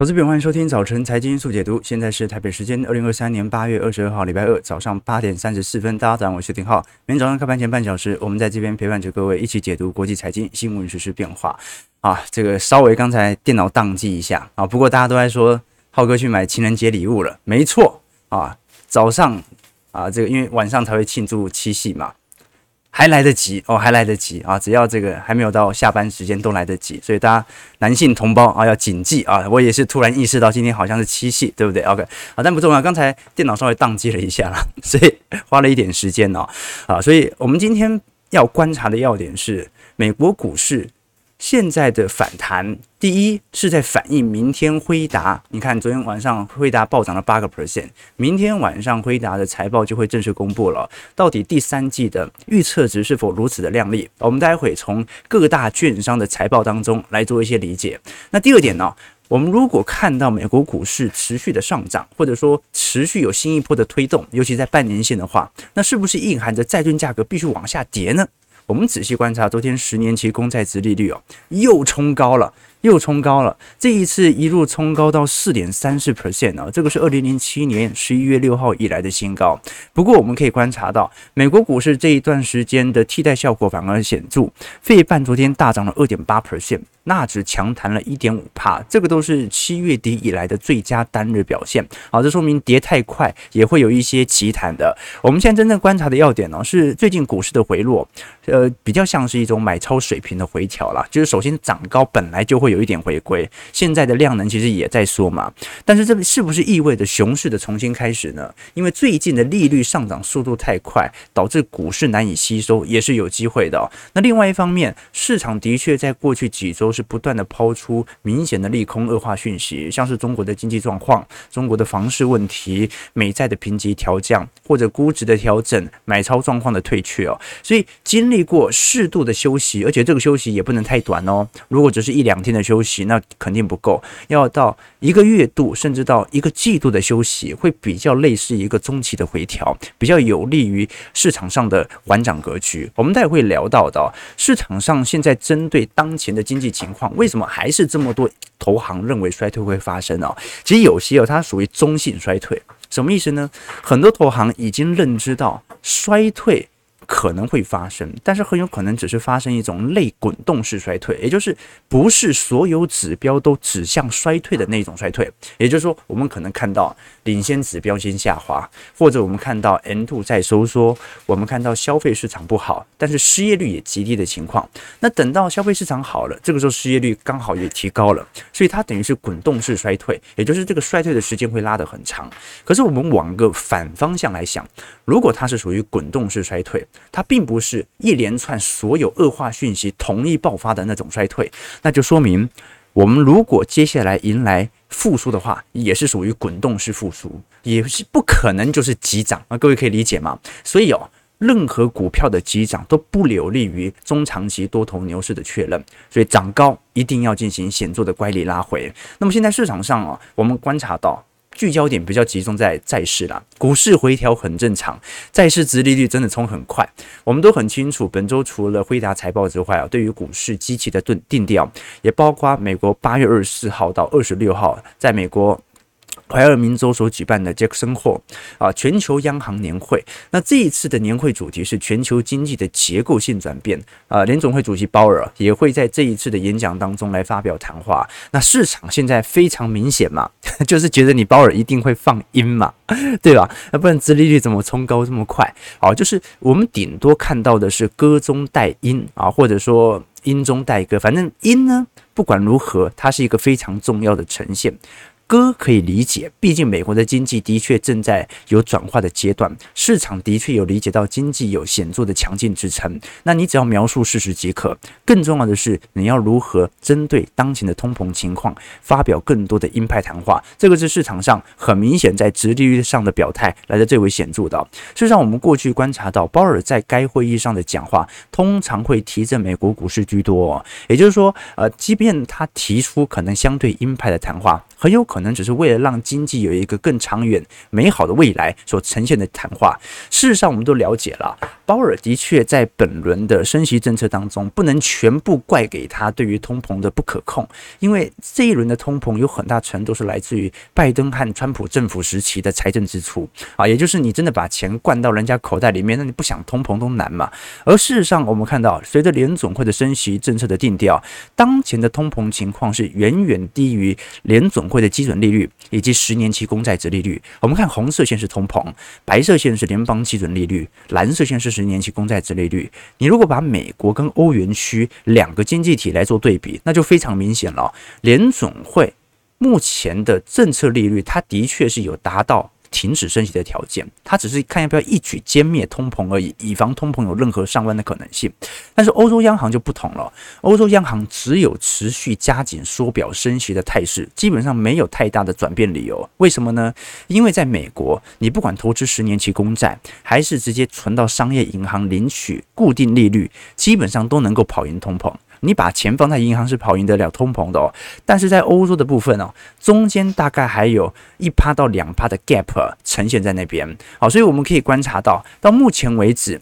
投资朋友，欢迎收听早晨财经速解读。现在是台北时间二零二三年八月二十二号，礼拜二早上八点三十四分。大家早上好，我是丁浩。每天早上开盘前半小时，我们在这边陪伴着各位一起解读国际财经新闻、时事变化。啊，这个稍微刚才电脑宕机一下啊，不过大家都在说浩哥去买情人节礼物了，没错啊，早上啊，这个因为晚上才会庆祝七夕嘛。还来得及哦，还来得及啊！只要这个还没有到下班时间都来得及，所以大家男性同胞啊要谨记啊！我也是突然意识到今天好像是七夕，对不对？OK，好，但不重要。刚才电脑稍微宕机了一下啦，所以花了一点时间哦。啊，所以我们今天要观察的要点是美国股市。现在的反弹，第一是在反映明天辉达。你看，昨天晚上辉达暴涨了八个 percent，明天晚上辉达的财报就会正式公布了。到底第三季的预测值是否如此的亮丽？我们待会从各大券商的财报当中来做一些理解。那第二点呢，我们如果看到美国股市持续的上涨，或者说持续有新一波的推动，尤其在半年线的话，那是不是蕴含着债券价格必须往下跌呢？我们仔细观察，昨天十年期公债值利率哦，又冲高了。又冲高了，这一次一路冲高到四点三四 percent 啊，这个是二零零七年十一月六号以来的新高。不过我们可以观察到，美国股市这一段时间的替代效果反而显著，费半昨天大涨了二点八 percent，纳指强弹了一点五帕，这个都是七月底以来的最佳单日表现。好，这说明跌太快也会有一些奇弹的。我们现在真正观察的要点呢，是最近股市的回落，呃，比较像是一种买超水平的回调啦，就是首先涨高本来就会。有一点回归，现在的量能其实也在缩嘛，但是这是不是意味着熊市的重新开始呢？因为最近的利率上涨速度太快，导致股市难以吸收，也是有机会的。那另外一方面，市场的确在过去几周是不断的抛出明显的利空恶化讯息，像是中国的经济状况、中国的房市问题、美债的评级调降或者估值的调整、买超状况的退却哦。所以经历过适度的休息，而且这个休息也不能太短哦。如果只是一两天的，休息那肯定不够，要到一个月度甚至到一个季度的休息，会比较类似一个中期的回调，比较有利于市场上的缓涨格局。我们待会聊到的，市场上现在针对当前的经济情况，为什么还是这么多投行认为衰退会发生呢？其实有些哦，它属于中性衰退，什么意思呢？很多投行已经认知到衰退。可能会发生，但是很有可能只是发生一种类滚动式衰退，也就是不是所有指标都指向衰退的那种衰退。也就是说，我们可能看到领先指标先下滑，或者我们看到 N two 在收缩，我们看到消费市场不好，但是失业率也极低的情况。那等到消费市场好了，这个时候失业率刚好也提高了，所以它等于是滚动式衰退，也就是这个衰退的时间会拉得很长。可是我们往个反方向来想，如果它是属于滚动式衰退，它并不是一连串所有恶化讯息同一爆发的那种衰退，那就说明我们如果接下来迎来复苏的话，也是属于滚动式复苏，也是不可能就是急涨啊，各位可以理解吗？所以哦，任何股票的急涨都不有利于中长期多头牛市的确认，所以涨高一定要进行显著的乖离拉回。那么现在市场上啊，我们观察到。聚焦点比较集中在债市啦，股市回调很正常，债市殖利率真的冲很快。我们都很清楚，本周除了辉达财报之外啊，对于股市积极的定定调，也包括美国八月二十四号到二十六号，在美国。怀俄明州所举办的杰克森霍啊全球央行年会，那这一次的年会主题是全球经济的结构性转变啊。联总会主席鲍尔也会在这一次的演讲当中来发表谈话。那市场现在非常明显嘛，就是觉得你鲍尔一定会放鹰嘛，对吧？那不然殖利率怎么冲高这么快？啊，就是我们顶多看到的是歌中带鹰啊，或者说鹰中带歌，反正鹰呢，不管如何，它是一个非常重要的呈现。鸽可以理解，毕竟美国的经济的确正在有转化的阶段，市场的确有理解到经济有显著的强劲支撑。那你只要描述事实即可，更重要的是你要如何针对当前的通膨情况发表更多的鹰派谈话。这个是市场上很明显在直利率上的表态来的最为显著的。事实上，我们过去观察到鲍尔在该会议上的讲话通常会提振美国股市居多，也就是说，呃，即便他提出可能相对鹰派的谈话，很有可能只是为了让经济有一个更长远美好的未来所呈现的谈话。事实上，我们都了解了，鲍尔的确在本轮的升息政策当中，不能全部怪给他对于通膨的不可控，因为这一轮的通膨有很大程度是来自于拜登和川普政府时期的财政支出啊，也就是你真的把钱灌到人家口袋里面，那你不想通膨都难嘛。而事实上，我们看到随着联总会的升息政策的定调，当前的通膨情况是远远低于联总会的基准利率以及十年期公债殖利率。我们看红色线是通膨，白色线是联邦基准利率，蓝色线是十年期公债殖利率。你如果把美国跟欧元区两个经济体来做对比，那就非常明显了。联总会目前的政策利率，它的确是有达到。停止升息的条件，它只是看要不要一举歼灭通膨而已，以防通膨有任何上弯的可能性。但是欧洲央行就不同了，欧洲央行只有持续加紧缩表升息的态势，基本上没有太大的转变理由。为什么呢？因为在美国，你不管投资十年期公债，还是直接存到商业银行领取固定利率，基本上都能够跑赢通膨。你把钱放在银行是跑赢得了通膨的哦，但是在欧洲的部分哦，中间大概还有一趴到两趴的 gap 呈现在那边，好，所以我们可以观察到，到目前为止。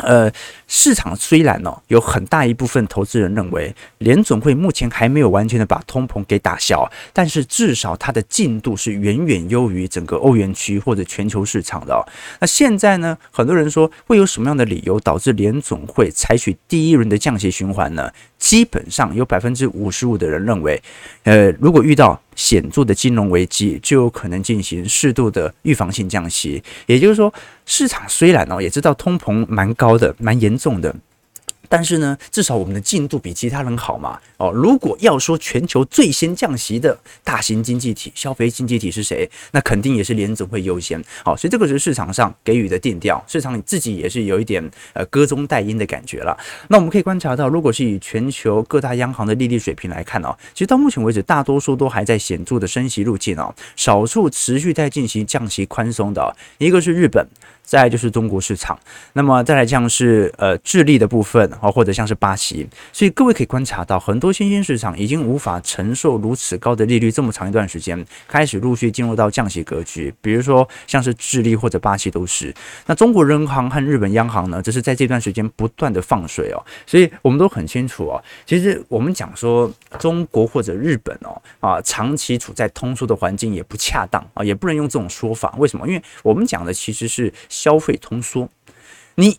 呃，市场虽然哦，有很大一部分投资人认为联总会目前还没有完全的把通膨给打消，但是至少它的进度是远远优于整个欧元区或者全球市场的。那现在呢，很多人说会有什么样的理由导致联总会采取第一轮的降息循环呢？基本上有百分之五十五的人认为，呃，如果遇到显著的金融危机，就有可能进行适度的预防性降息。也就是说，市场虽然哦也知道通膨蛮高的、蛮严重的。但是呢，至少我们的进度比其他人好嘛。哦，如果要说全球最先降息的大型经济体、消费经济体是谁，那肯定也是联总会优先。好，所以这个是市场上给予的定调，市场自己也是有一点呃歌中带音的感觉了。那我们可以观察到，如果是以全球各大央行的利率水平来看哦，其实到目前为止，大多数都还在显著的升息路径哦，少数持续在进行降息宽松的，一个是日本。再就是中国市场，那么再来像是呃智利的部分啊，或者像是巴西，所以各位可以观察到，很多新兴市场已经无法承受如此高的利率这么长一段时间，开始陆续进入到降息格局。比如说像是智利或者巴西都是。那中国人行和日本央行呢，则是在这段时间不断的放水哦，所以我们都很清楚哦。其实我们讲说中国或者日本哦啊，长期处在通缩的环境也不恰当啊，也不能用这种说法。为什么？因为我们讲的其实是。消费通缩，你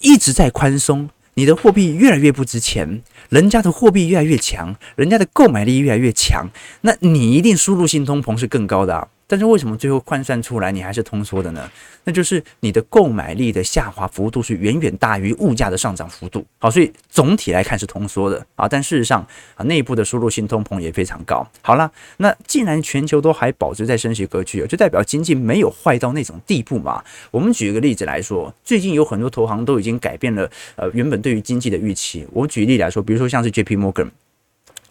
一直在宽松，你的货币越来越不值钱，人家的货币越来越强，人家的购买力越来越强，那你一定输入性通膨是更高的啊。但是为什么最后换算出来你还是通缩的呢？那就是你的购买力的下滑幅度是远远大于物价的上涨幅度。好，所以总体来看是通缩的啊。但事实上啊，内部的输入性通膨也非常高。好了，那既然全球都还保持在升息格局，就代表经济没有坏到那种地步嘛。我们举一个例子来说，最近有很多投行都已经改变了呃原本对于经济的预期。我举例来说，比如说像是 JP Morgan。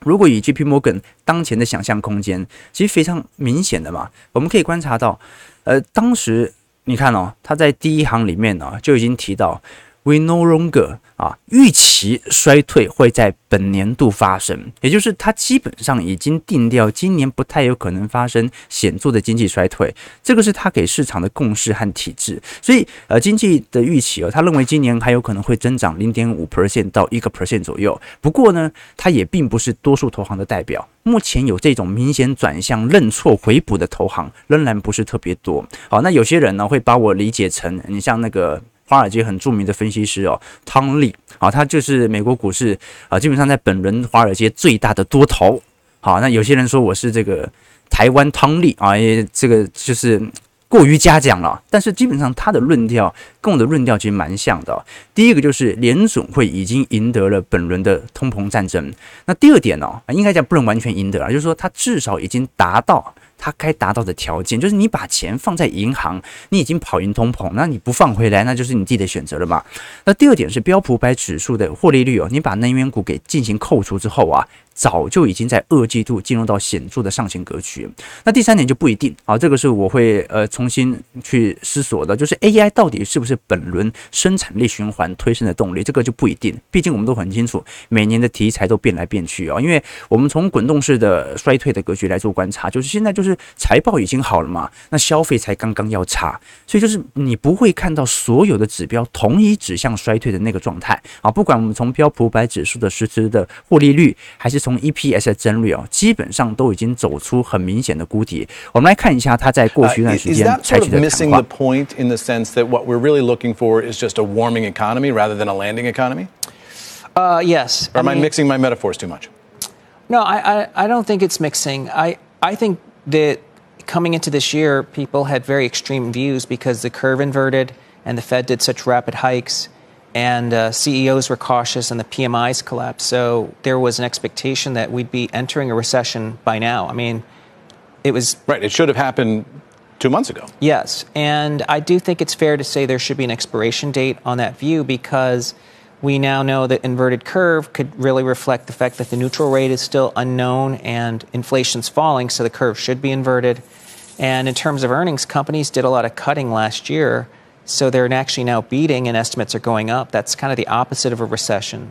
如果以 JP Morgan 当前的想象空间，其实非常明显的嘛，我们可以观察到，呃，当时你看哦，他在第一行里面呢就已经提到，We no longer。啊，预期衰退会在本年度发生，也就是它基本上已经定调，今年不太有可能发生显著的经济衰退，这个是他给市场的共识和体制。所以，呃，经济的预期哦，他认为今年还有可能会增长零点五 percent 到一个 percent 左右。不过呢，它也并不是多数投行的代表。目前有这种明显转向认错回补的投行仍然不是特别多。好，那有些人呢会把我理解成，你像那个。华尔街很著名的分析师哦，汤利啊，他就是美国股市啊，基本上在本轮华尔街最大的多头。好，那有些人说我是这个台湾汤利啊，也这个就是过于嘉奖了。但是基本上他的论调跟我的论调其实蛮像的。第一个就是联总会已经赢得了本轮的通膨战争。那第二点呢，应该讲不能完全赢得啊，就是说他至少已经达到。它该达到的条件就是你把钱放在银行，你已经跑赢通膨，那你不放回来，那就是你自己的选择了嘛。那第二点是标普百指数的获利率哦，你把能源股给进行扣除之后啊，早就已经在二季度进入到显著的上行格局。那第三点就不一定啊，这个是我会呃重新去思索的，就是 AI 到底是不是本轮生产力循环推升的动力，这个就不一定。毕竟我们都很清楚，每年的题材都变来变去啊。因为我们从滚动式的衰退的格局来做观察，就是现在就是财报已经好了嘛，那消费才刚刚要差，所以就是你不会看到所有的指标同一指向衰退的那个状态啊。不管我们从标普百指数的实质的获利率，还是从 EPS 的增率啊，基本上都已经走出很明显的谷底。我们来看一下它在过去一段时间采取的谈话。rather than a landing economy? Uh, yes. Or am I, mean, I mixing my metaphors too much? No, I, I, I, don't think it's mixing. I, I think that coming into this year, people had very extreme views because the curve inverted and the Fed did such rapid hikes, and uh, CEOs were cautious and the PMIs collapsed. So there was an expectation that we'd be entering a recession by now. I mean, it was. Right. It should have happened two months ago. Yes. And I do think it's fair to say there should be an expiration date on that view because we now know that inverted curve could really reflect the fact that the neutral rate is still unknown and inflation's falling, so the curve should be inverted. And in terms of earnings, companies did a lot of cutting last year, so they're actually now beating and estimates are going up. That's kind of the opposite of a recession.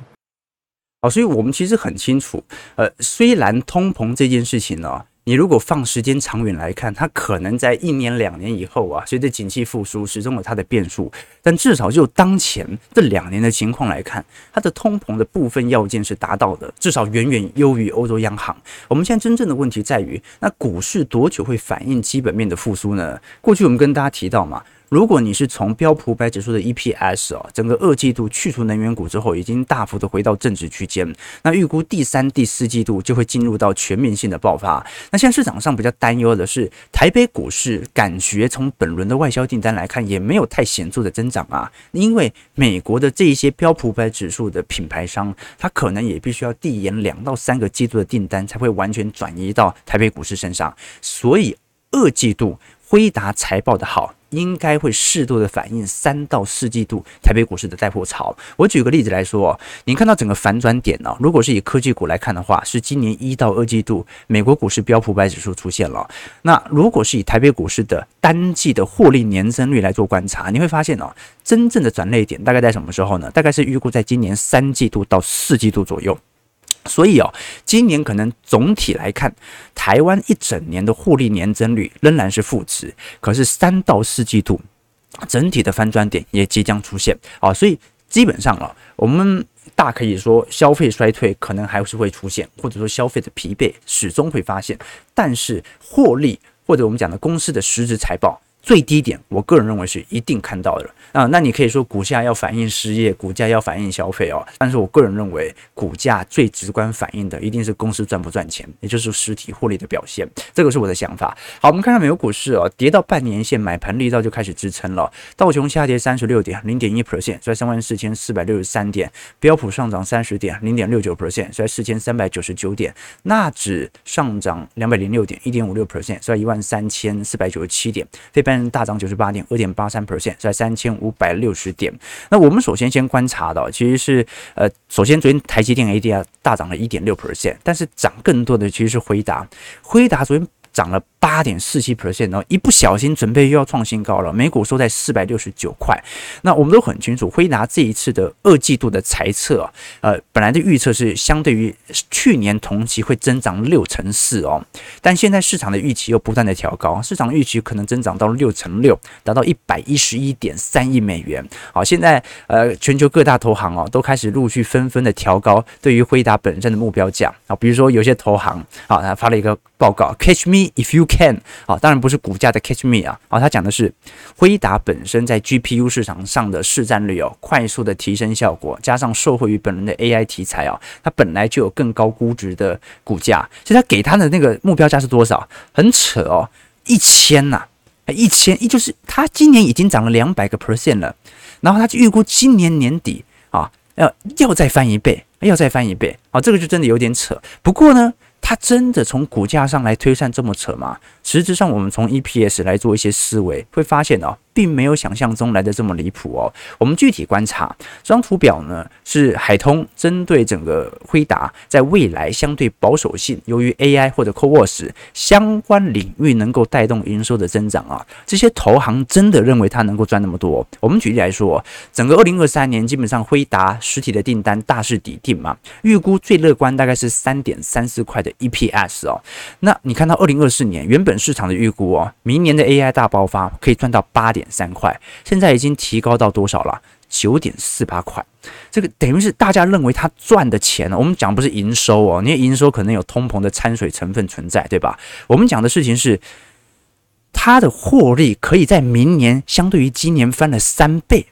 好，所以我们其实很清楚，呃，虽然通膨这件事情呢。你如果放时间长远来看，它可能在一年两年以后啊，随着景气复苏，始终有它的变数。但至少就当前这两年的情况来看，它的通膨的部分要件是达到的，至少远远优于欧洲央行。我们现在真正的问题在于，那股市多久会反映基本面的复苏呢？过去我们跟大家提到嘛。如果你是从标普五百指数的 EPS 哦，整个二季度去除能源股之后，已经大幅的回到正值区间，那预估第三、第四季度就会进入到全面性的爆发。那现在市场上比较担忧的是，台北股市感觉从本轮的外销订单来看，也没有太显著的增长啊，因为美国的这一些标普五百指数的品牌商，它可能也必须要递延两到三个季度的订单，才会完全转移到台北股市身上，所以二季度辉达财报的好。应该会适度的反映三到四季度台北股市的带货潮。我举个例子来说，你看到整个反转点呢？如果是以科技股来看的话，是今年一到二季度美国股市标普五百指数出现了。那如果是以台北股市的单季的获利年增率来做观察，你会发现哦，真正的转捩点大概在什么时候呢？大概是预估在今年三季度到四季度左右。所以哦，今年可能总体来看，台湾一整年的获利年增率仍然是负值，可是三到四季度整体的翻转点也即将出现啊，所以基本上啊，我们大可以说消费衰退可能还是会出现，或者说消费的疲惫始终会发现，但是获利或者我们讲的公司的实质财报。最低点，我个人认为是一定看到的啊。那你可以说股价要反映失业，股价要反映消费哦。但是我个人认为，股价最直观反映的一定是公司赚不赚钱，也就是实体获利的表现。这个是我的想法。好，我们看看美国股市哦，跌到半年线，买盘力道就开始支撑了。道琼下跌三十六点，零点一 percent，在三万四千四百六十三点。标普上涨三十点，零点六九 percent，在四千三百九十九点。纳指上涨两百零六点，一点五六 percent，在一万三千四百九十七点。非半大涨九十八点，二点八三 percent，在三千五百六十点。那我们首先先观察到，其实是呃，首先昨天台积电 ADR 大涨了一点六 percent，但是涨更多的其实是辉达，辉达昨天涨了。八点四七 percent，然后一不小心准备又要创新高了。美股收在四百六十九块。那我们都很清楚，辉达这一次的二季度的财测啊，呃，本来的预测是相对于去年同期会增长六成四哦，但现在市场的预期又不断的调高，市场预期可能增长到六成六，达到一百一十一点三亿美元。好，现在呃，全球各大投行哦，都开始陆续纷纷的调高对于辉达本身的目标价啊，比如说有些投行啊，他发了一个报告，Catch me if you。Can 啊，当然不是股价的 catch me 啊，啊，他讲的是辉达本身在 GPU 市场上的市占率哦，快速的提升效果，加上受惠于本人的 AI 题材啊，它本来就有更高估值的股价，所以他给他的那个目标价是多少？很扯哦，一千呐，一千一就是他今年已经涨了两百个 percent 了，然后他就预估今年年底啊要要再翻一倍，要再翻一倍，啊，这个就真的有点扯。不过呢。他真的从股价上来推算这么扯吗？实质上，我们从 EPS 来做一些思维，会发现哦，并没有想象中来的这么离谱哦。我们具体观察这张图表呢，是海通针对整个辉达在未来相对保守性，由于 AI 或者 CoWoS 相关领域能够带动营收的增长啊，这些投行真的认为它能够赚那么多？我们举例来说，整个二零二三年基本上辉达实体的订单大势底定嘛，预估最乐观大概是三点三四块的 EPS 哦。那你看到二零二四年原本市场的预估哦，明年的 AI 大爆发可以赚到八点三块，现在已经提高到多少了？九点四八块。这个等于是大家认为他赚的钱，我们讲不是营收哦，因为营收可能有通膨的掺水成分存在，对吧？我们讲的事情是，它的获利可以在明年相对于今年翻了三倍。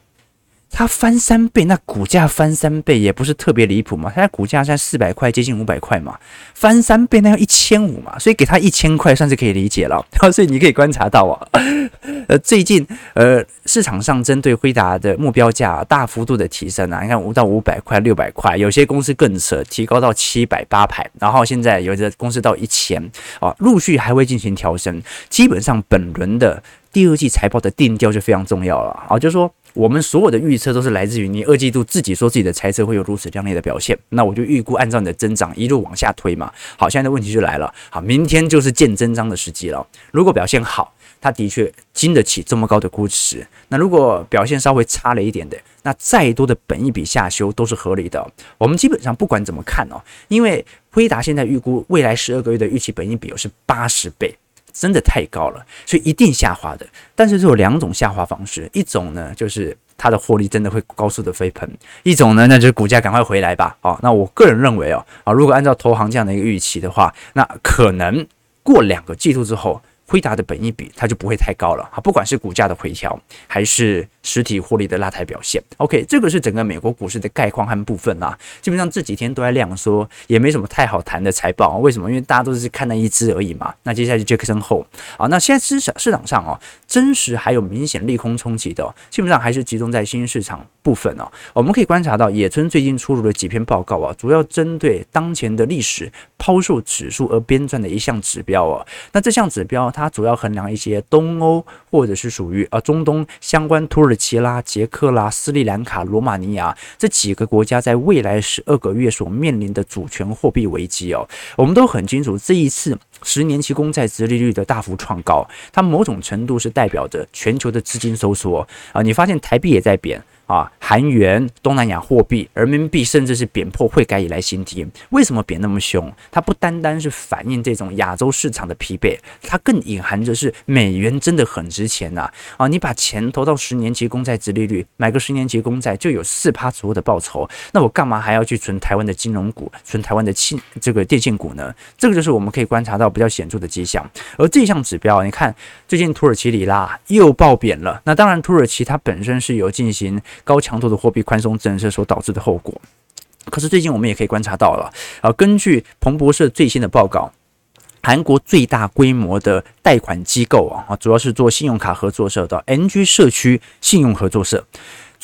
它翻三倍，那股价翻三倍也不是特别离谱嘛？它股价现在四百块，接近五百块嘛，翻三倍那要一千五嘛，所以给它一千块算是可以理解了。所以你可以观察到啊，呃，最近呃市场上针对辉达的目标价大幅度的提升啊，你看五到五百块、六百块，有些公司更扯，提高到七百、八百，然后现在有的公司到一千啊，陆续还会进行调升。基本上本轮的第二季财报的定调就非常重要了啊，就是说。我们所有的预测都是来自于你二季度自己说自己的财测会有如此亮丽的表现，那我就预估按照你的增长一路往下推嘛。好，现在的问题就来了，好，明天就是见真章的时机了。如果表现好，它的确经得起这么高的估值；那如果表现稍微差了一点的，那再多的本益比下修都是合理的。我们基本上不管怎么看哦，因为辉达现在预估未来十二个月的预期本益比是八十倍。真的太高了，所以一定下滑的。但是这有两种下滑方式，一种呢就是它的获利真的会高速的飞喷，一种呢那就是股价赶快回来吧。哦，那我个人认为哦，啊，如果按照投行这样的一个预期的话，那可能过两个季度之后。辉达的本益比它就不会太高了啊，不管是股价的回调还是实体获利的拉抬表现。OK，这个是整个美国股市的概况和部分啊。基本上这几天都在量缩，也没什么太好谈的财报。为什么？因为大家都是看那一支而已嘛。那接下来就杰克森后啊，那现在市场市场上哦，真实还有明显利空冲击的，基本上还是集中在新兴市场部分哦。我们可以观察到，野村最近出炉的几篇报告啊，主要针对当前的历史抛售指数而编撰的一项指标哦。那这项指标。它它主要衡量一些东欧或者是属于呃中东相关，土耳其啦、捷克啦、斯里兰卡、罗马尼亚这几个国家在未来十二个月所面临的主权货币危机哦，我们都很清楚，这一次十年期公债殖利率的大幅创高，它某种程度是代表着全球的资金收缩啊，你发现台币也在贬。啊，韩元、东南亚货币、人民币，甚至是贬破汇改以来新低。为什么贬那么凶？它不单单是反映这种亚洲市场的疲惫，它更隐含着是美元真的很值钱呐！啊，你把钱投到十年期公债殖利率，买个十年期公债就有四趴左右的报酬，那我干嘛还要去存台湾的金融股、存台湾的信这个电信股呢？这个就是我们可以观察到比较显著的迹象。而这项指标，你看最近土耳其里拉又爆贬了。那当然，土耳其它本身是有进行。高强度的货币宽松政策所导致的后果，可是最近我们也可以观察到了啊。根据彭博社最新的报告，韩国最大规模的贷款机构啊，主要是做信用卡合作社的 NG 社区信用合作社。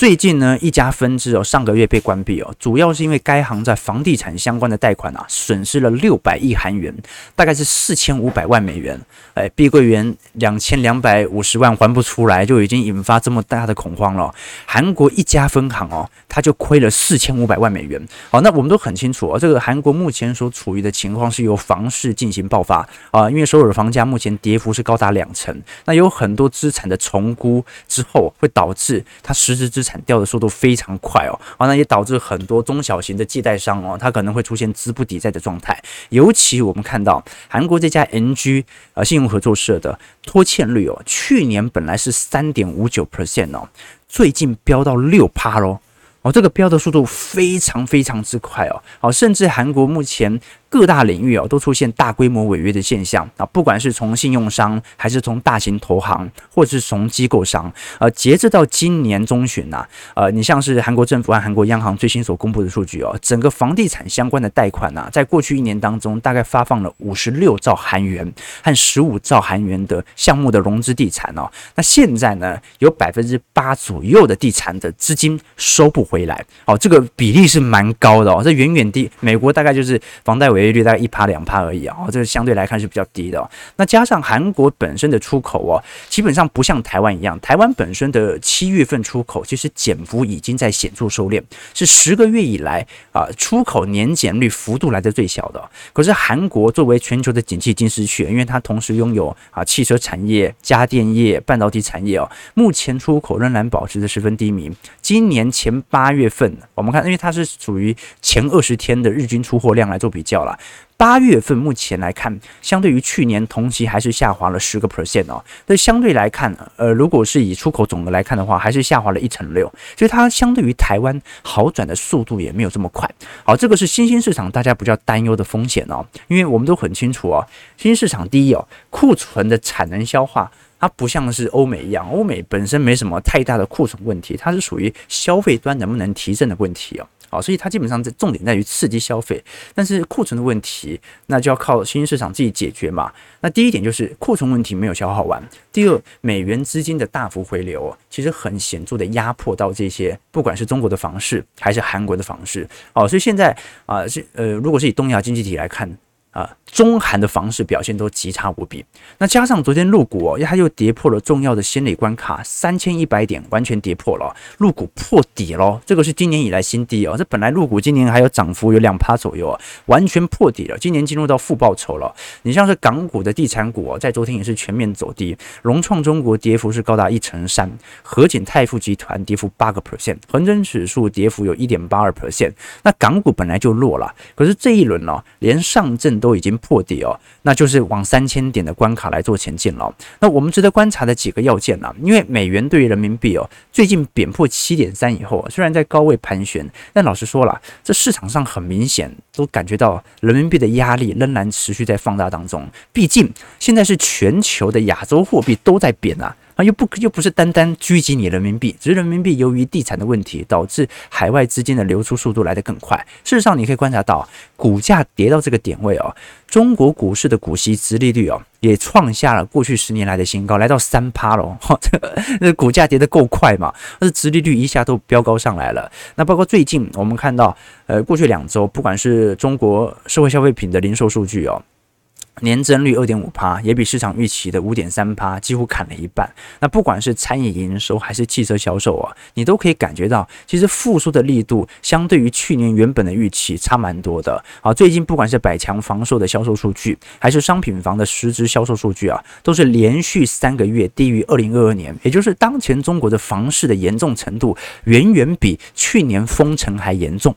最近呢，一家分支哦，上个月被关闭哦，主要是因为该行在房地产相关的贷款啊，损失了六百亿韩元，大概是四千五百万美元。哎，碧桂园两千两百五十万还不出来，就已经引发这么大的恐慌了。韩国一家分行哦，它就亏了四千五百万美元。好，那我们都很清楚哦，这个韩国目前所处于的情况是由房市进行爆发啊，因为首尔的房价目前跌幅是高达两成，那有很多资产的重估之后，会导致它实质资产。产掉的速度非常快哦，啊，那也导致很多中小型的借贷商哦，它可能会出现资不抵债的状态。尤其我们看到韩国这家 NG 呃信用合作社的拖欠率哦，去年本来是三点五九 percent 哦，最近飙到六趴喽，哦，这个飙的速度非常非常之快哦，哦，甚至韩国目前。各大领域哦，都出现大规模违约的现象啊！不管是从信用商，还是从大型投行，或者是从机构商，呃，截至到今年中旬呐，呃，你像是韩国政府和韩国央行最新所公布的数据哦，整个房地产相关的贷款呐，在过去一年当中，大概发放了五十六兆韩元和十五兆韩元的项目的融资地产哦。那现在呢，有百分之八左右的地产的资金收不回来哦，这个比例是蛮高的哦，这远远低美国大概就是房贷违违约率大概一趴两趴而已啊，这个相对来看是比较低的。那加上韩国本身的出口哦，基本上不像台湾一样，台湾本身的七月份出口其实减幅已经在显著收敛，是十个月以来啊出口年减率幅度来的最小的。可是韩国作为全球的景气金丝雀，因为它同时拥有啊汽车产业、家电业、半导体产业哦，目前出口仍然保持着十分低迷。今年前八月份，我们看，因为它是属于前二十天的日均出货量来做比较了。八月份目前来看，相对于去年同期还是下滑了十个 percent 哦。那相对来看，呃，如果是以出口总额来看的话，还是下滑了一成六，所以它相对于台湾好转的速度也没有这么快。好，这个是新兴市场大家比较担忧的风险哦，因为我们都很清楚哦，新兴市场第一哦，库存的产能消化，它不像是欧美一样，欧美本身没什么太大的库存问题，它是属于消费端能不能提振的问题哦。好，所以它基本上在重点在于刺激消费，但是库存的问题，那就要靠新兴市场自己解决嘛。那第一点就是库存问题没有消耗完，第二，美元资金的大幅回流，其实很显著的压迫到这些，不管是中国的房市还是韩国的房市。哦，所以现在啊，是呃，如果是以东亚经济体来看。啊，中韩的房市表现都极差无比。那加上昨天入股哦，它又跌破了重要的心理关卡三千一百点，完全跌破了，入股破底了。这个是今年以来新低哦。这本来入股今年还有涨幅有两趴左右啊，完全破底了。今年进入到负报酬了。你像是港股的地产股哦，在昨天也是全面走低。融创中国跌幅是高达一成三，和景泰富集团跌幅八个 percent，恒生指数跌幅有一点八二 percent。那港股本来就弱了，可是这一轮呢，连上证。都已经破底哦，那就是往三千点的关卡来做前进了。那我们值得观察的几个要件呢、因为美元对于人民币哦，最近贬破七点三以后，虽然在高位盘旋，但老实说了，这市场上很明显都感觉到人民币的压力仍然持续在放大当中。毕竟现在是全球的亚洲货币都在贬啊。又不又不是单单狙击你人民币，只是人民币由于地产的问题，导致海外资金的流出速度来得更快。事实上，你可以观察到，股价跌到这个点位哦，中国股市的股息殖利率哦，也创下了过去十年来的新高，来到三趴了。哈，这股价跌得够快嘛，但是殖利率一下都飙高上来了。那包括最近我们看到，呃，过去两周，不管是中国社会消费品的零售数据哦。年增率二点五趴，也比市场预期的五点三趴几乎砍了一半。那不管是餐饮营收还是汽车销售啊，你都可以感觉到，其实复苏的力度相对于去年原本的预期差蛮多的。啊，最近不管是百强房售的销售数据，还是商品房的实质销售数据啊，都是连续三个月低于二零二二年，也就是当前中国的房市的严重程度，远远比去年封城还严重。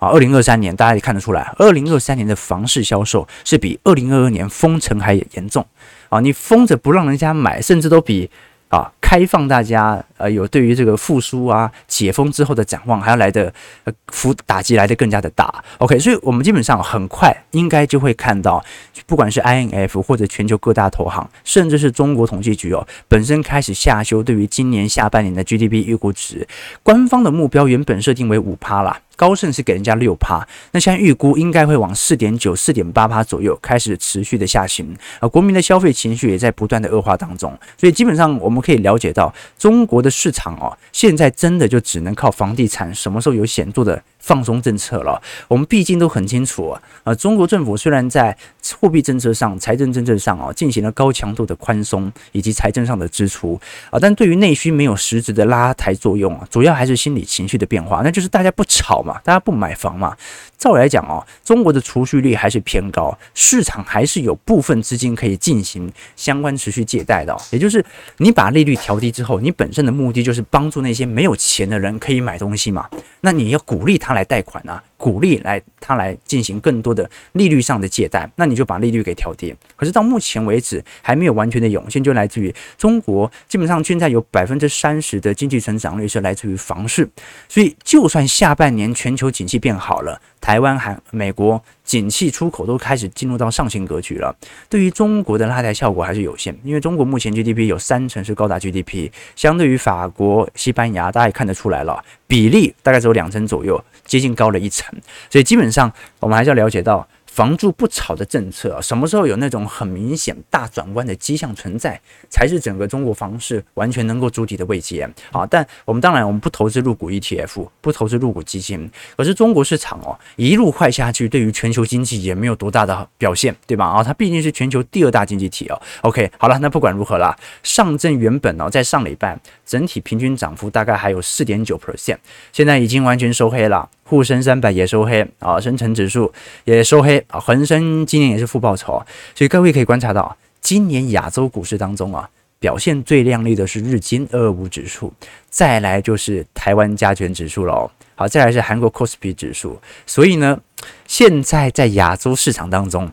啊，二零二三年大家也看得出来，二零二三年的房市销售是比二零二二年封城还严重。啊，你封着不让人家买，甚至都比。啊，开放大家呃有对于这个复苏啊解封之后的展望还要来的呃负打击来的更加的大。OK，所以我们基本上很快应该就会看到，不管是 INF 或者全球各大投行，甚至是中国统计局哦，本身开始下修对于今年下半年的 GDP 预估值，官方的目标原本设定为五趴啦。高盛是给人家六趴，那现在预估应该会往四点九、四点八趴左右开始持续的下行而。国民的消费情绪也在不断的恶化当中，所以基本上我们可以了解到，中国的市场哦，现在真的就只能靠房地产，什么时候有显著的放松政策了？我们毕竟都很清楚啊，呃，中国政府虽然在货币政策上、财政政策上啊，进行了高强度的宽松以及财政上的支出啊，但对于内需没有实质的拉抬作用啊，主要还是心理情绪的变化，那就是大家不炒嘛。大家不买房嘛？照来讲哦，中国的储蓄率还是偏高，市场还是有部分资金可以进行相关持续借贷的。也就是你把利率调低之后，你本身的目的就是帮助那些没有钱的人可以买东西嘛。那你要鼓励他他来贷款呢，鼓励来他来进行更多的利率上的借贷，那你就把利率给调低。可是到目前为止还没有完全的涌现，就来自于中国基本上现在有百分之三十的经济成长率是来自于房市，所以就算下半年全球景气变好了。台湾、韩、美国景气出口都开始进入到上行格局了，对于中国的拉抬效果还是有限，因为中国目前 GDP 有三成是高达 GDP，相对于法国、西班牙，大家也看得出来了，比例大概只有两成左右，接近高了一成，所以基本上我们还是要了解到。房住不炒的政策，什么时候有那种很明显大转弯的迹象存在，才是整个中国房市完全能够筑底的位阶啊。但我们当然我们不投资入股 ETF，不投资入股基金，可是中国市场哦一路坏下去，对于全球经济也没有多大的表现，对吧？啊，它毕竟是全球第二大经济体哦。OK，好了，那不管如何啦，上证原本哦在上礼拜整体平均涨幅大概还有四点九 percent，现在已经完全收黑了。沪深三百也收黑啊，深成指数也收黑啊，恒生今年也是负报酬，所以各位可以观察到，今年亚洲股市当中啊，表现最亮丽的是日经二二五指数，再来就是台湾加权指数喽，好，再来是韩国 c o s p i 指数，所以呢，现在在亚洲市场当中，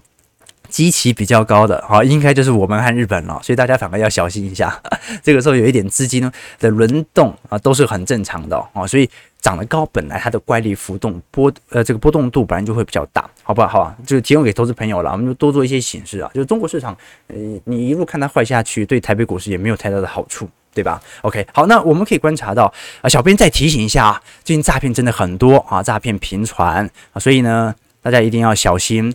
基期比较高的，好，应该就是我们和日本了，所以大家反而要小心一下，这个时候有一点资金的轮动啊，都是很正常的啊，所以。涨得高，本来它的乖离浮动波呃这个波动度本来就会比较大，好不好？好，就提供给投资朋友了，我们就多做一些显示啊。就是中国市场，呃，你一路看它坏下去，对台北股市也没有太大的好处，对吧？OK，好，那我们可以观察到啊，小编再提醒一下啊，最近诈骗真的很多啊，诈骗频传啊，所以呢，大家一定要小心。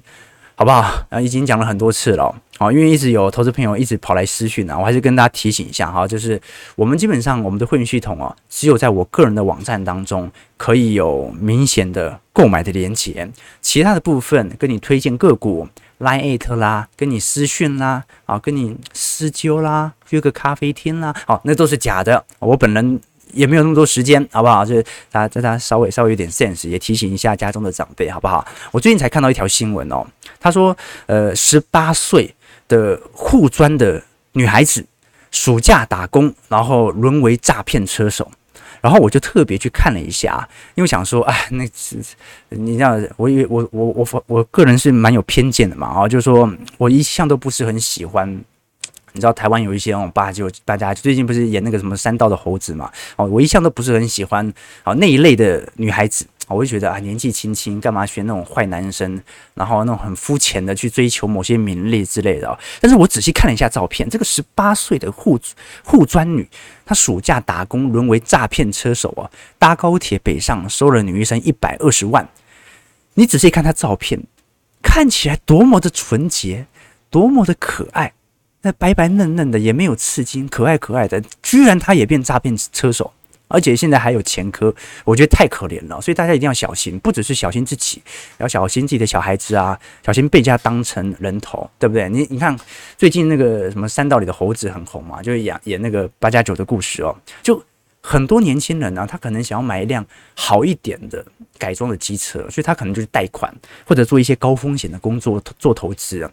好不好？啊，已经讲了很多次了，好，因为一直有投资朋友一直跑来私讯啊，我还是跟大家提醒一下哈，就是我们基本上我们的会员系统啊，只有在我个人的网站当中可以有明显的购买的连接，其他的部分跟你推荐个股、Line@ it 啦，跟你私讯啦，啊，跟你私揪啦，约个咖啡厅啦，好，那都是假的，我本人。也没有那么多时间，好不好？就是大家大家稍微稍微有点 sense，也提醒一下家中的长辈，好不好？我最近才看到一条新闻哦，他说，呃，十八岁的护专的女孩子暑假打工，然后沦为诈骗车手，然后我就特别去看了一下，因为想说，哎，那是你知道，我以为我我我我个人是蛮有偏见的嘛，啊，就是说我一向都不是很喜欢。你知道台湾有一些那种八九大家最近不是演那个什么三道的猴子嘛？哦，我一向都不是很喜欢啊那一类的女孩子，我会觉得啊年纪轻轻干嘛选那种坏男生，然后那种很肤浅的去追求某些名利之类的。但是我仔细看了一下照片，这个十八岁的护护专女，她暑假打工沦为诈骗车手啊，搭高铁北上收了女医生一百二十万。你仔细看她照片，看起来多么的纯洁，多么的可爱。那白白嫩嫩的，也没有刺青，可爱可爱的，居然他也变诈骗车手，而且现在还有前科，我觉得太可怜了。所以大家一定要小心，不只是小心自己，要小心自己的小孩子啊，小心被人家当成人头，对不对？你你看最近那个什么山道里的猴子很红嘛，就是演演那个八加九的故事哦，就很多年轻人呢、他可能想要买一辆好一点的改装的机车，所以他可能就是贷款或者做一些高风险的工作做投资啊。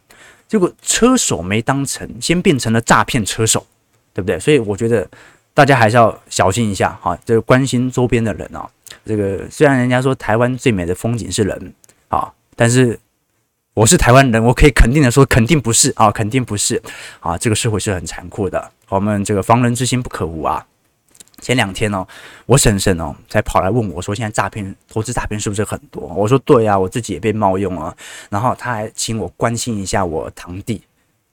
结果车手没当成，先变成了诈骗车手，对不对？所以我觉得大家还是要小心一下哈，这个关心周边的人啊。这个虽然人家说台湾最美的风景是人啊，但是我是台湾人，我可以肯定的说，肯定不是啊，肯定不是啊。这个社会是很残酷的，我们这个防人之心不可无啊。前两天哦，我婶婶哦才跑来问我，说现在诈骗投资诈骗是不是很多？我说对啊，我自己也被冒用了。然后他还请我关心一下我堂弟。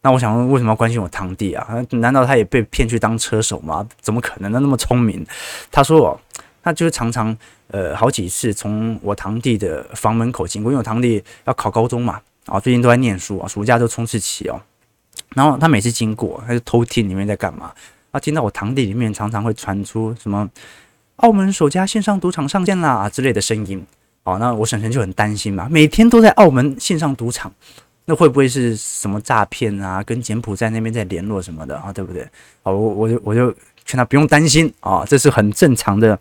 那我想问，为什么要关心我堂弟啊？难道他也被骗去当车手吗？怎么可能呢？那么聪明。他说哦，他就是常常呃好几次从我堂弟的房门口经过，因为我堂弟要考高中嘛，啊最近都在念书啊，暑假都冲刺期哦。然后他每次经过，他就偷听里面在干嘛。他听到我堂弟里面常常会传出什么澳门首家线上赌场上线啦之类的声音，哦，那我婶婶就很担心嘛，每天都在澳门线上赌场，那会不会是什么诈骗啊？跟柬埔寨那边在联络什么的啊？对不对？好，我我就我就劝他不用担心啊，这是很正常的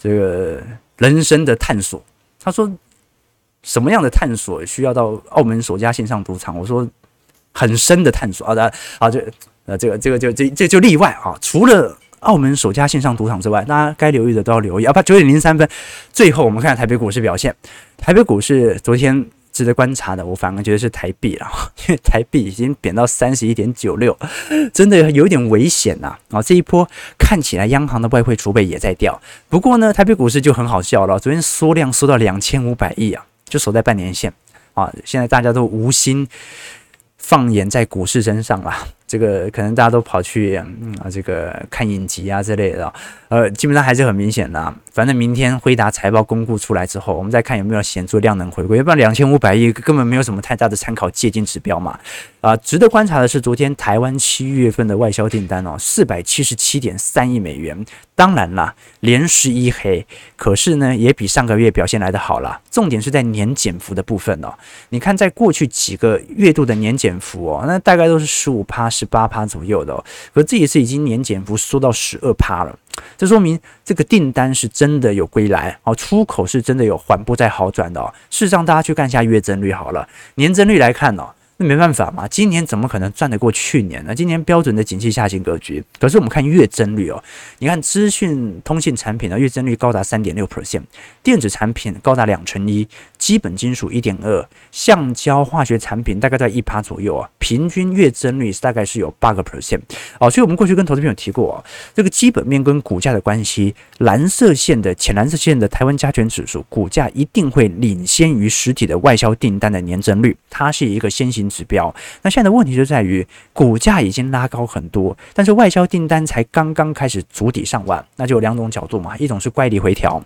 这个人生的探索。他说什么样的探索需要到澳门首家线上赌场？我说很深的探索啊，的啊就。呃，这个这个就这这就例外啊！除了澳门首家线上赌场之外，大家该留意的都要留意。啊，不，九点零三分，最后我们看台北股市表现。台北股市昨天值得观察的，我反而觉得是台币了，因为台币已经贬到三十一点九六，真的有点危险呐！啊，这一波看起来央行的外汇储备也在掉。不过呢，台北股市就很好笑了，昨天缩量缩到两千五百亿啊，就守在半年线啊。现在大家都无心。放眼在股市身上了，这个可能大家都跑去嗯啊，这个看影集啊之类的，呃，基本上还是很明显的。反正明天辉达财报公布出来之后，我们再看有没有显著量能回归，要不然两千五百亿根本没有什么太大的参考借鉴指标嘛。啊，值得观察的是，昨天台湾七月份的外销订单哦，四百七十七点三亿美元。当然啦，连十一黑，可是呢，也比上个月表现来的好了。重点是在年减幅的部分哦。你看，在过去几个月度的年减幅哦，那大概都是十五趴、十八趴左右的哦。可这一次已经年减幅缩到十二趴了，这说明这个订单是真的有归来哦，出口是真的有缓步在好转的哦。事实上，大家去看一下月增率好了，年增率来看哦。那没办法嘛，今年怎么可能赚得过去年呢？今年标准的景气下行格局。可是我们看月增率哦，你看资讯通信产品的月增率高达三点六 percent，电子产品高达两成一，基本金属一点二，橡胶化学产品大概在一趴左右啊，平均月增率大概是有八个 percent 哦。所以我们过去跟投资朋友提过啊，这个基本面跟股价的关系，蓝色线的浅蓝色线的台湾加权指数股价一定会领先于实体的外销订单的年增率，它是一个先行指标，那现在的问题就在于股价已经拉高很多，但是外销订单才刚刚开始筑底上万，那就有两种角度嘛，一种是乖离回调，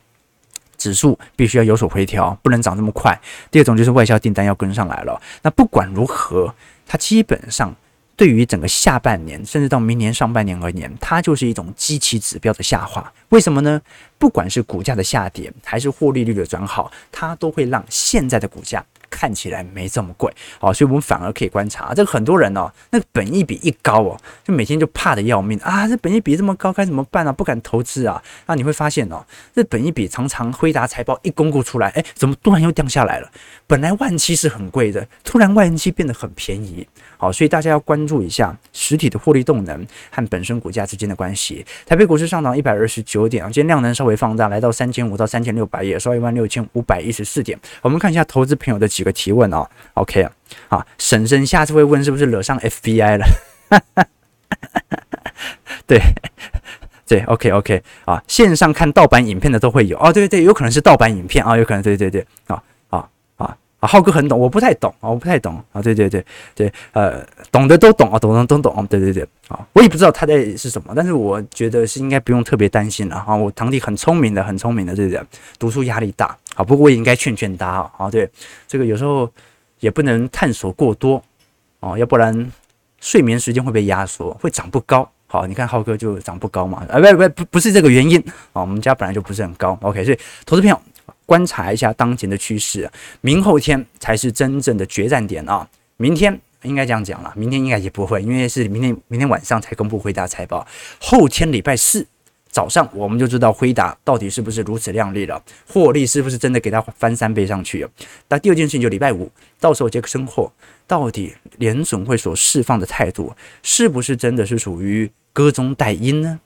指数必须要有所回调，不能涨这么快；第二种就是外销订单要跟上来了。那不管如何，它基本上对于整个下半年，甚至到明年上半年而言，它就是一种基期指标的下滑。为什么呢？不管是股价的下跌，还是获利率的转好，它都会让现在的股价。看起来没这么贵，好，所以我们反而可以观察，这个很多人哦，那个本益比一高哦，就每天就怕得要命啊，这本益比这么高该怎么办啊？不敢投资啊，那你会发现哦，这本益比常常辉达财报一公布出来，哎，怎么突然又降下来了？本来万七是很贵的，突然万七变得很便宜。好，所以大家要关注一下实体的获利动能和本身股价之间的关系。台北股市上涨一百二十九点啊，今天量能稍微放大，来到三千五到三千六百，也收一万六千五百一十四点。我们看一下投资朋友的几个提问啊。OK 啊，啊，婶婶下次会问是不是惹上 FBI 了？对对，OK OK 啊，线上看盗版影片的都会有哦，对对，有可能是盗版影片啊，有可能对对对啊。啊，浩哥很懂，我不太懂啊，我不太懂啊，对对对对，呃，懂的都懂啊，懂的都懂，对对对，啊，我也不知道他在是什么，但是我觉得是应该不用特别担心了哈，我堂弟很聪明的，很聪明的，对不对？读书压力大，好，不过我也应该劝劝他啊，啊对，这个有时候也不能探索过多哦，要不然睡眠时间会被压缩，会长不高。好，你看浩哥就长不高嘛，啊，不不不，不是这个原因啊，我们家本来就不是很高，OK，所以投资朋友。观察一下当前的趋势，明后天才是真正的决战点啊！明天应该这样讲了，明天应该也不会，因为是明天明天晚上才公布辉达财报，后天礼拜四早上我们就知道辉达到底是不是如此亮丽了，获利是不是真的给它翻三倍上去。那第二件事情就礼拜五，到时候杰克森霍到底联总会所释放的态度是不是真的是属于歌中带音呢？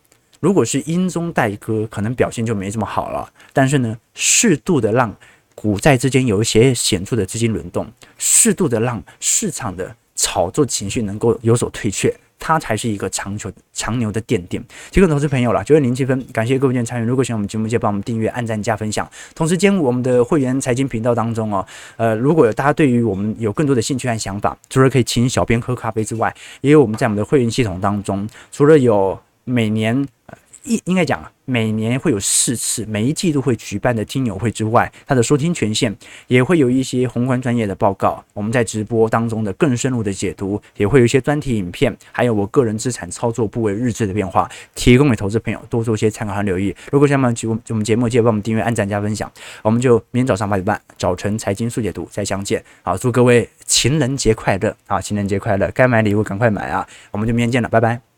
如果是阴中带鸽，可能表现就没这么好了。但是呢，适度的让股债之间有一些显著的资金轮动，适度的让市场的炒作情绪能够有所退却，它才是一个长久长牛的奠定。提供投资朋友了，九点零七分，感谢各位的参与。如果喜欢我们节目，记得帮我们订阅、按赞、加分享。同时，兼顾我们的会员财经频道当中哦，呃，如果有大家对于我们有更多的兴趣和想法，除了可以请小编喝咖啡之外，也有我们在我们的会员系统当中，除了有每年。应应该讲，每年会有四次，每一季度会举办的听友会之外，它的收听权限也会有一些宏观专业的报告。我们在直播当中的更深入的解读，也会有一些专题影片，还有我个人资产操作部位日志的变化，提供给投资朋友多做一些参考和留意。如果想们节目我们节目记得帮我们订阅、按赞、加分享，我们就明天早上八点半早晨财经速解读再相见。好，祝各位情人节快乐啊！情人节快乐，该买礼物赶快买啊！我们就明天见了，拜拜。